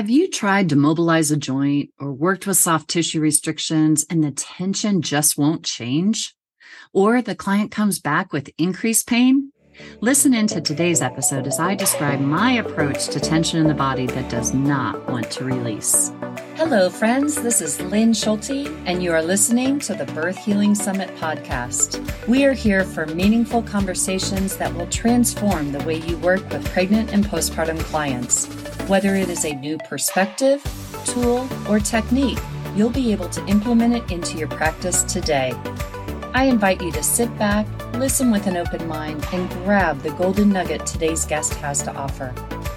Have you tried to mobilize a joint or worked with soft tissue restrictions and the tension just won't change? Or the client comes back with increased pain? Listen into today's episode as I describe my approach to tension in the body that does not want to release. Hello, friends. This is Lynn Schulte, and you are listening to the Birth Healing Summit podcast. We are here for meaningful conversations that will transform the way you work with pregnant and postpartum clients. Whether it is a new perspective, tool, or technique, you'll be able to implement it into your practice today. I invite you to sit back, listen with an open mind, and grab the golden nugget today's guest has to offer.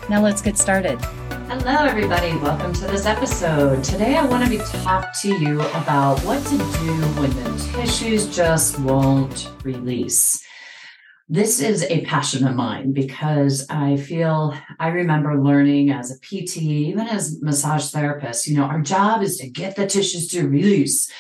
Now let's get started. Hello, everybody. Welcome to this episode. Today, I want to be talk to you about what to do when the tissues just won't release this is a passion of mine because I feel I remember learning as a PT, even as massage therapist, you know, our job is to get the tissues to release.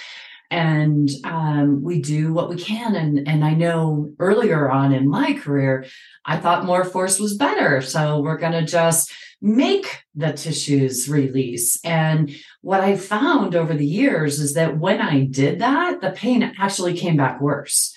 And um, we do what we can. And, and I know earlier on in my career, I thought more force was better. So we're going to just make the tissues release. And what I found over the years is that when I did that, the pain actually came back worse.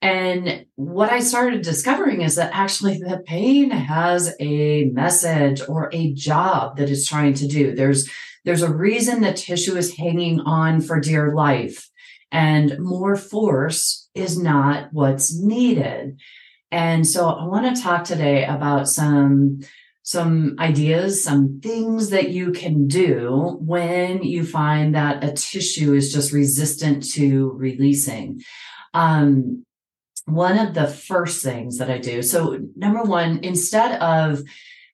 And what I started discovering is that actually the pain has a message or a job that it's trying to do. There's there's a reason the tissue is hanging on for dear life. And more force is not what's needed. And so I want to talk today about some some ideas, some things that you can do when you find that a tissue is just resistant to releasing. Um, one of the first things that I do. So, number one, instead of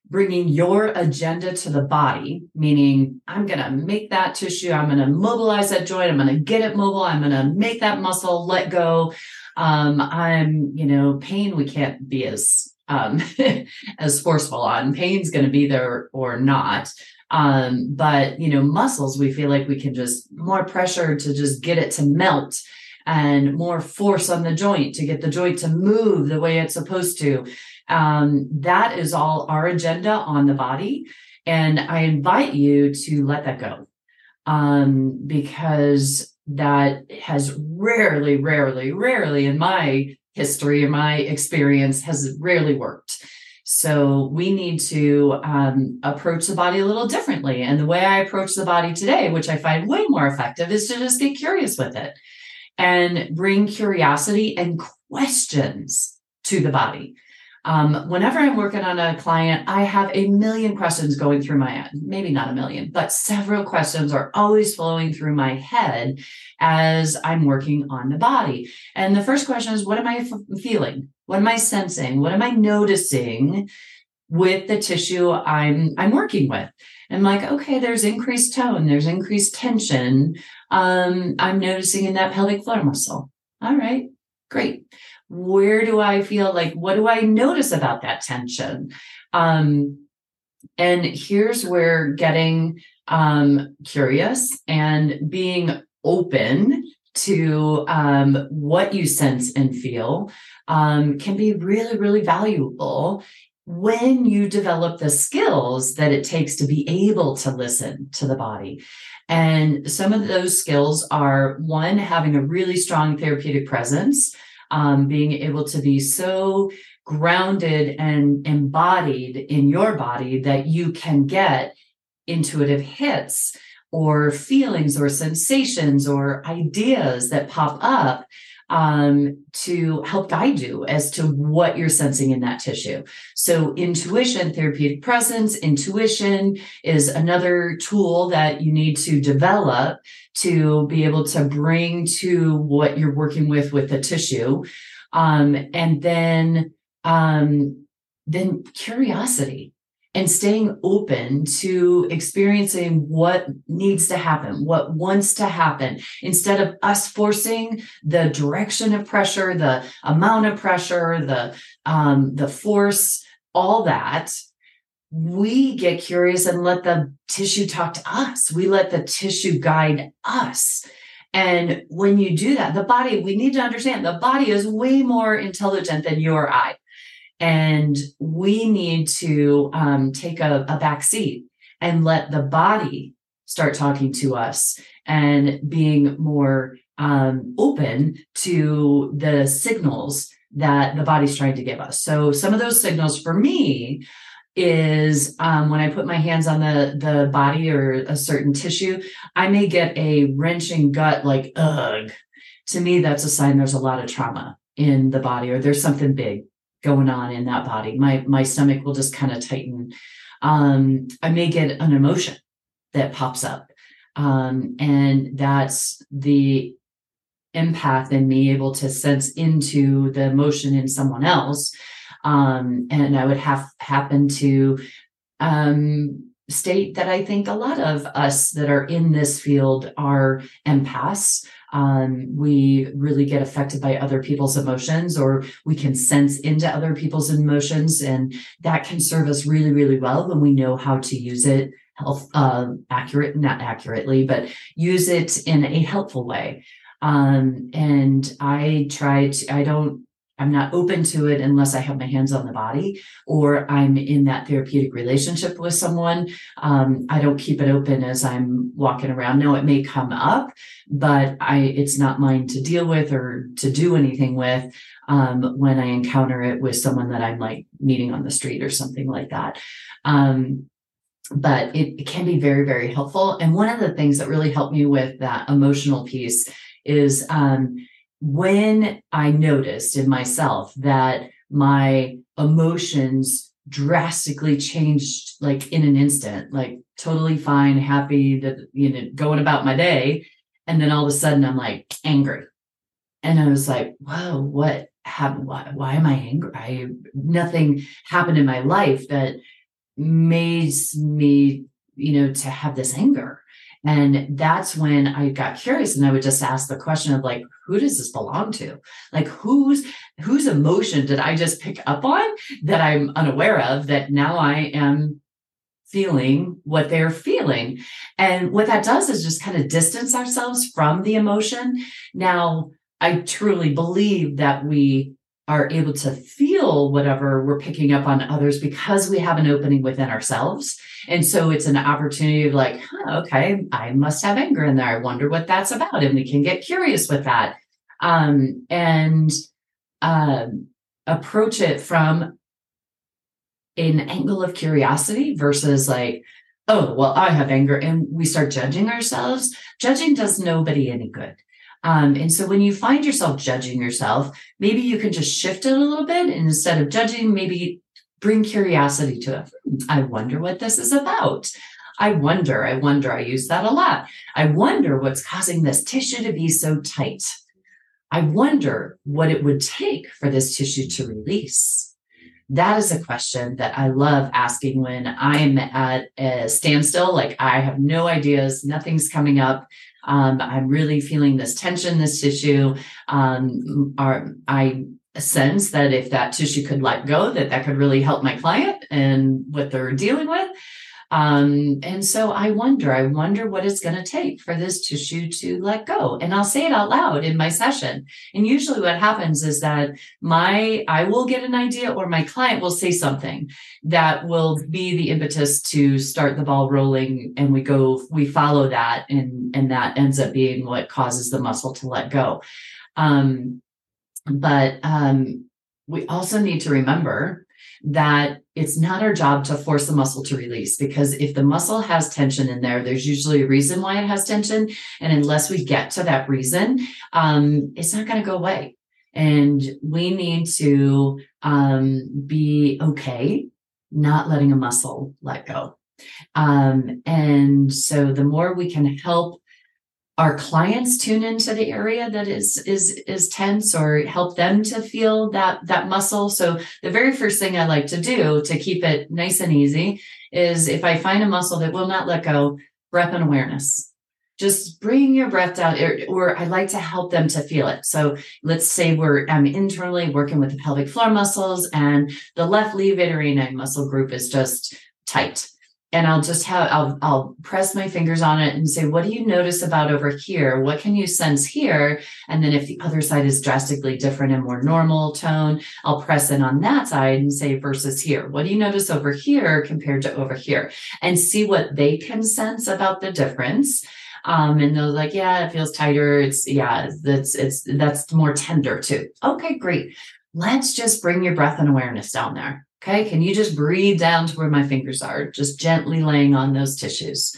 bringing your agenda to the body, meaning I'm going to make that tissue, I'm going to mobilize that joint, I'm going to get it mobile, I'm going to make that muscle let go. Um, I'm, you know, pain we can't be as um, as forceful on. Pain's going to be there or not. Um, but you know, muscles, we feel like we can just more pressure to just get it to melt and more force on the joint to get the joint to move the way it's supposed to. Um, that is all our agenda on the body. And I invite you to let that go um, because that has rarely, rarely, rarely in my history, and my experience, has rarely worked. So we need to um, approach the body a little differently. And the way I approach the body today, which I find way more effective, is to just get curious with it and bring curiosity and questions to the body. Um, whenever I'm working on a client, I have a million questions going through my head. Maybe not a million, but several questions are always flowing through my head as I'm working on the body. And the first question is What am I f- feeling? What am I sensing? What am I noticing with the tissue I'm I'm working with? And I'm like, okay, there's increased tone, there's increased tension um, I'm noticing in that pelvic floor muscle. All right, great. Where do I feel like, what do I notice about that tension? Um, and here's where getting um, curious and being open to um, what you sense and feel um, can be really, really valuable when you develop the skills that it takes to be able to listen to the body. And some of those skills are one, having a really strong therapeutic presence, um, being able to be so grounded and embodied in your body that you can get intuitive hits or feelings or sensations or ideas that pop up um, to help guide you as to what you're sensing in that tissue. So, intuition, therapeutic presence, intuition is another tool that you need to develop to be able to bring to what you're working with with the tissue. Um, and then, um, then curiosity and staying open to experiencing what needs to happen, what wants to happen, instead of us forcing the direction of pressure, the amount of pressure, the um, the force, all that. We get curious and let the tissue talk to us. We let the tissue guide us. And when you do that, the body, we need to understand the body is way more intelligent than you or I and we need to um, take a, a back seat and let the body start talking to us and being more um, open to the signals that the body's trying to give us. So some of those signals for me is um, when I put my hands on the the body or a certain tissue, I may get a wrenching gut like ugh. To me, that's a sign there's a lot of trauma in the body or there's something big going on in that body. My my stomach will just kind of tighten. Um, I may get an emotion that pops up. Um, and that's the empath and me able to sense into the emotion in someone else. Um, and I would have happen to um, state that I think a lot of us that are in this field are empaths. Um, we really get affected by other people's emotions, or we can sense into other people's emotions, and that can serve us really, really well when we know how to use it health uh, accurate, not accurately, but use it in a helpful way. Um, and I try to, I don't, I'm not open to it unless I have my hands on the body or I'm in that therapeutic relationship with someone. Um, I don't keep it open as I'm walking around. Now it may come up, but I, it's not mine to deal with or to do anything with. Um, when I encounter it with someone that I'm like meeting on the street or something like that. Um, but it, it, can be very, very helpful. And one of the things that really helped me with that emotional piece is um, when I noticed in myself that my emotions drastically changed like in an instant, like totally fine, happy that you know, going about my day. And then all of a sudden I'm like angry. And I was like, whoa, what happened? Why, why am I angry? I nothing happened in my life that made me, you know, to have this anger. And that's when I got curious and I would just ask the question of like, who does this belong to? Like whose whose emotion did I just pick up on that I'm unaware of that now I am feeling what they're feeling. And what that does is just kind of distance ourselves from the emotion. Now, I truly believe that we are able to feel whatever we're picking up on others because we have an opening within ourselves. And so it's an opportunity of like, huh, okay, I must have anger in there. I wonder what that's about. And we can get curious with that. Um, and um, approach it from an angle of curiosity versus like, oh, well, I have anger. And we start judging ourselves. Judging does nobody any good. Um, and so when you find yourself judging yourself, maybe you can just shift it a little bit. And instead of judging, maybe bring curiosity to it. I wonder what this is about. I wonder, I wonder, I use that a lot. I wonder what's causing this tissue to be so tight. I wonder what it would take for this tissue to release. That is a question that I love asking when I'm at a standstill, like I have no ideas, nothing's coming up. Um, I'm really feeling this tension, this tissue. Um, are, I sense that if that tissue could let go, that that could really help my client and what they're dealing with. Um, and so I wonder, I wonder what it's going to take for this tissue to let go. And I'll say it out loud in my session. And usually what happens is that my, I will get an idea or my client will say something that will be the impetus to start the ball rolling. And we go, we follow that and, and that ends up being what causes the muscle to let go. Um, but um, we also need to remember that it's not our job to force the muscle to release because if the muscle has tension in there, there's usually a reason why it has tension. And unless we get to that reason, um, it's not going to go away. And we need to um, be okay not letting a muscle let go. Um, and so the more we can help our clients tune into the area that is is is tense or help them to feel that that muscle. So the very first thing i like to do to keep it nice and easy is if i find a muscle that will not let go breath and awareness. Just bring your breath down or, or i like to help them to feel it. So let's say we're i'm internally working with the pelvic floor muscles and the left levator muscle group is just tight and I'll just have I'll I'll press my fingers on it and say, what do you notice about over here? What can you sense here? And then if the other side is drastically different and more normal tone, I'll press in on that side and say versus here. What do you notice over here compared to over here? And see what they can sense about the difference. Um, and they're like, yeah, it feels tighter. It's yeah, that's it's that's more tender too. Okay, great. Let's just bring your breath and awareness down there. Okay. Can you just breathe down to where my fingers are, just gently laying on those tissues?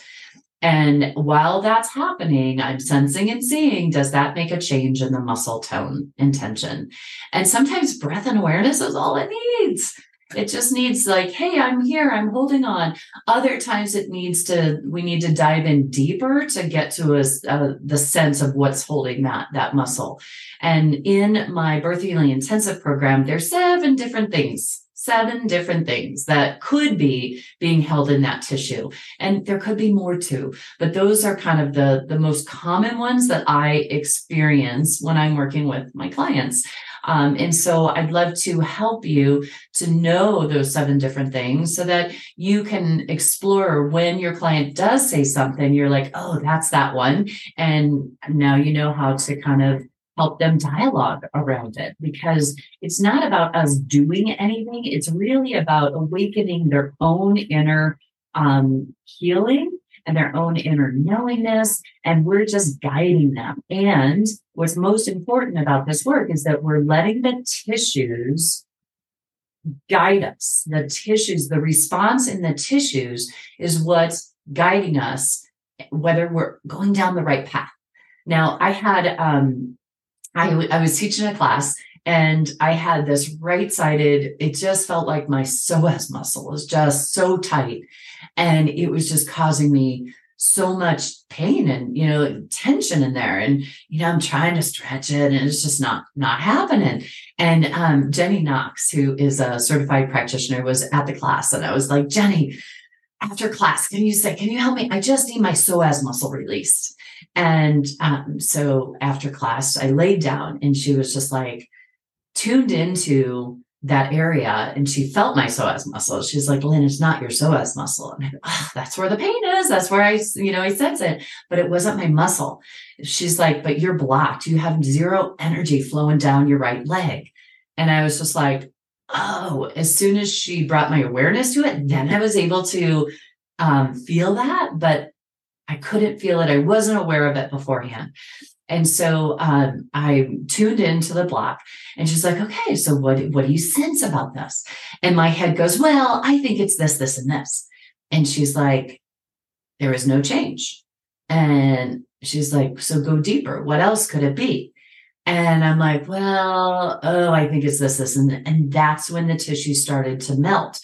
And while that's happening, I'm sensing and seeing, does that make a change in the muscle tone and tension? And sometimes breath and awareness is all it needs. It just needs like, hey, I'm here, I'm holding on. Other times it needs to, we need to dive in deeper to get to a, uh, the sense of what's holding that, that muscle. And in my birth healing intensive program, there's seven different things seven different things that could be being held in that tissue and there could be more too but those are kind of the the most common ones that i experience when i'm working with my clients um, and so I'd love to help you to know those seven different things so that you can explore when your client does say something, you're like, oh, that's that one. And now you know how to kind of help them dialogue around it because it's not about us doing anything. It's really about awakening their own inner um, healing and their own inner knowingness. And we're just guiding them. And what's most important about this work is that we're letting the tissues guide us. The tissues, the response in the tissues is what's guiding us, whether we're going down the right path. Now, I had um, I, w- I was teaching a class and I had this right sided, it just felt like my psoas muscle was just so tight. And it was just causing me so much pain and you know tension in there and you know i'm trying to stretch it and it's just not not happening and um, jenny knox who is a certified practitioner was at the class and i was like jenny after class can you say can you help me i just need my psoas muscle released and um, so after class, I laid down and she was just like tuned into that area and she felt my psoas muscle. She's like, Lynn, it's not your psoas muscle. And I go, oh, that's where the pain is. That's where I, you know, I sense it, but it wasn't my muscle. She's like, but you're blocked. You have zero energy flowing down your right leg. And I was just like, oh, as soon as she brought my awareness to it, then I was able to um, feel that. But I couldn't feel it. I wasn't aware of it beforehand. And so um, I tuned into the block and she's like, okay, so what, what do you sense about this? And my head goes, well, I think it's this, this, and this. And she's like, there is no change. And she's like, so go deeper. What else could it be? And I'm like, well, oh, I think it's this, this. And, and that's when the tissue started to melt.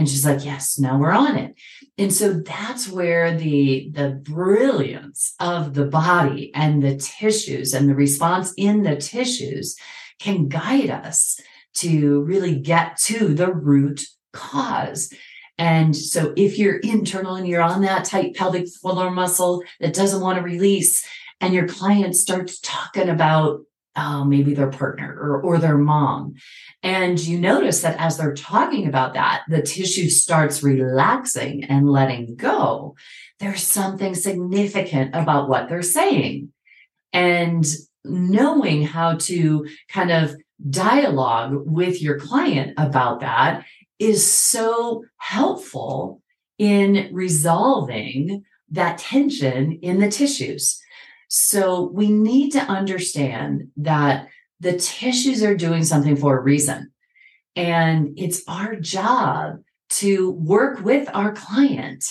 And she's like, yes, now we're on it. And so that's where the, the brilliance of the body and the tissues and the response in the tissues can guide us to really get to the root cause. And so if you're internal and you're on that tight pelvic floor muscle that doesn't want to release, and your client starts talking about uh, maybe their partner or, or their mom. And you notice that as they're talking about that, the tissue starts relaxing and letting go. There's something significant about what they're saying. And knowing how to kind of dialogue with your client about that is so helpful in resolving that tension in the tissues. So we need to understand that the tissues are doing something for a reason. And it's our job to work with our client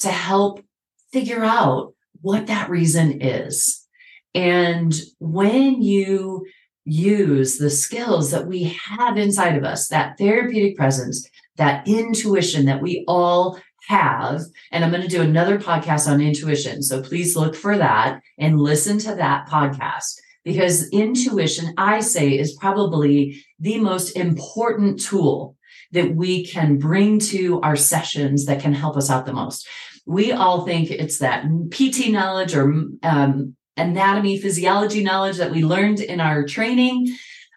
to help figure out what that reason is. And when you use the skills that we have inside of us, that therapeutic presence, that intuition that we all have, and I'm going to do another podcast on intuition. So please look for that and listen to that podcast because intuition, I say, is probably the most important tool that we can bring to our sessions that can help us out the most. We all think it's that PT knowledge or um, anatomy, physiology knowledge that we learned in our training.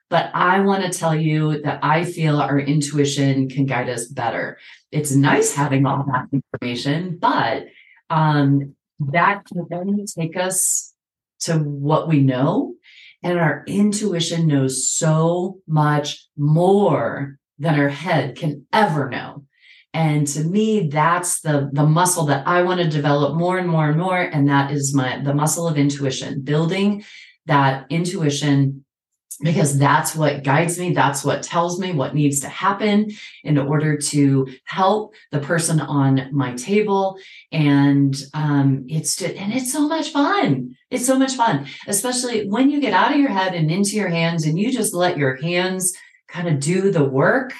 But I want to tell you that I feel our intuition can guide us better it's nice having all that information, but um, that can only take us to what we know. And our intuition knows so much more than our head can ever know. And to me, that's the, the muscle that I want to develop more and more and more. And that is my, the muscle of intuition, building that intuition because that's what guides me. That's what tells me what needs to happen in order to help the person on my table. And um, it's just, and it's so much fun. It's so much fun, especially when you get out of your head and into your hands and you just let your hands kind of do the work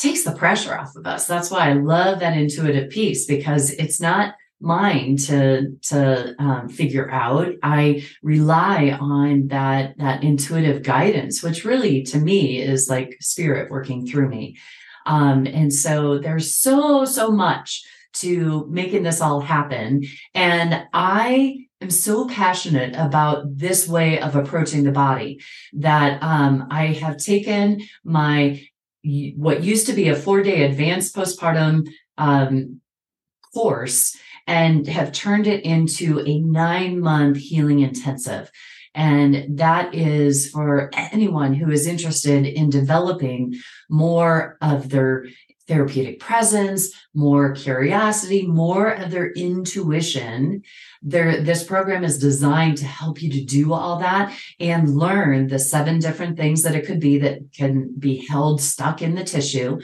takes the pressure off of us. That's why I love that intuitive piece because it's not mine to to um, figure out. I rely on that that intuitive guidance, which really to me is like spirit working through me. Um, and so there's so so much to making this all happen, and I am so passionate about this way of approaching the body that um, I have taken my what used to be a four day advanced postpartum um, course and have turned it into a nine month healing intensive. And that is for anyone who is interested in developing more of their therapeutic presence, more curiosity, more of their intuition. There, this program is designed to help you to do all that and learn the seven different things that it could be that can be held stuck in the tissue.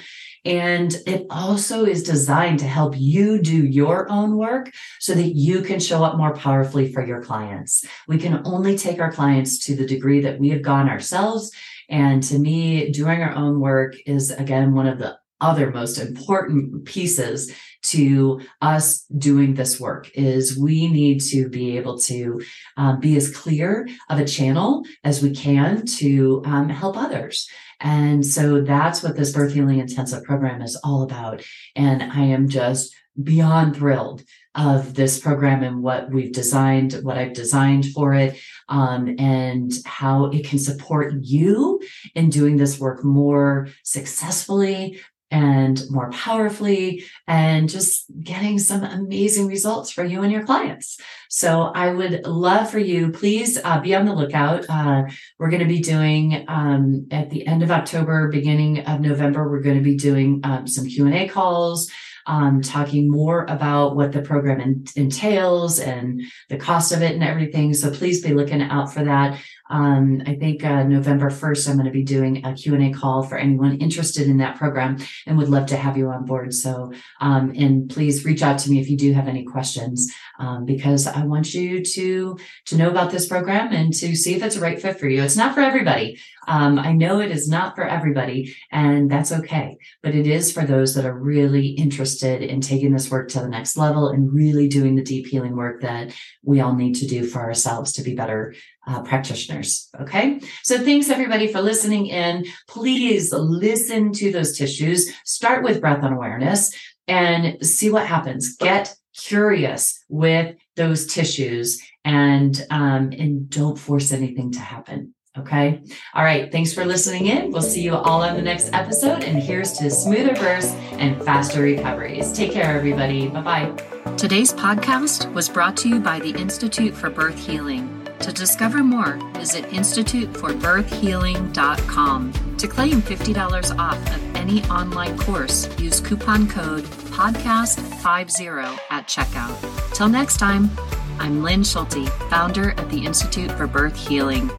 And it also is designed to help you do your own work so that you can show up more powerfully for your clients. We can only take our clients to the degree that we have gone ourselves. And to me, doing our own work is again one of the other most important pieces to us doing this work is we need to be able to um, be as clear of a channel as we can to um, help others and so that's what this birth healing intensive program is all about. And i am just beyond thrilled of this program and what we've designed, what I've designed for it, um, and how it can support you in doing this work more successfully, and more powerfully and just getting some amazing results for you and your clients. So I would love for you, please uh, be on the lookout. Uh, we're going to be doing um, at the end of October, beginning of November, we're going to be doing um, some Q&A calls um, talking more about what the program entails and the cost of it and everything. So please be looking out for that. Um, I think uh, November 1st, I'm going to be doing a Q&A call for anyone interested in that program and would love to have you on board. So, um, and please reach out to me if you do have any questions, um, because I want you to, to know about this program and to see if it's a right fit for you. It's not for everybody. Um, I know it is not for everybody and that's okay, but it is for those that are really interested in taking this work to the next level and really doing the deep healing work that we all need to do for ourselves to be better uh, practitioners. Okay. So thanks everybody for listening in. Please listen to those tissues. Start with breath and awareness and see what happens. Get curious with those tissues and, um, and don't force anything to happen. Okay. All right. Thanks for listening in. We'll see you all on the next episode. And here's to smoother births and faster recoveries. Take care, everybody. Bye bye. Today's podcast was brought to you by the Institute for Birth Healing. To discover more, visit instituteforbirthhealing.com. To claim $50 off of any online course, use coupon code PODCAST50 at checkout. Till next time, I'm Lynn Schulte, founder of the Institute for Birth Healing.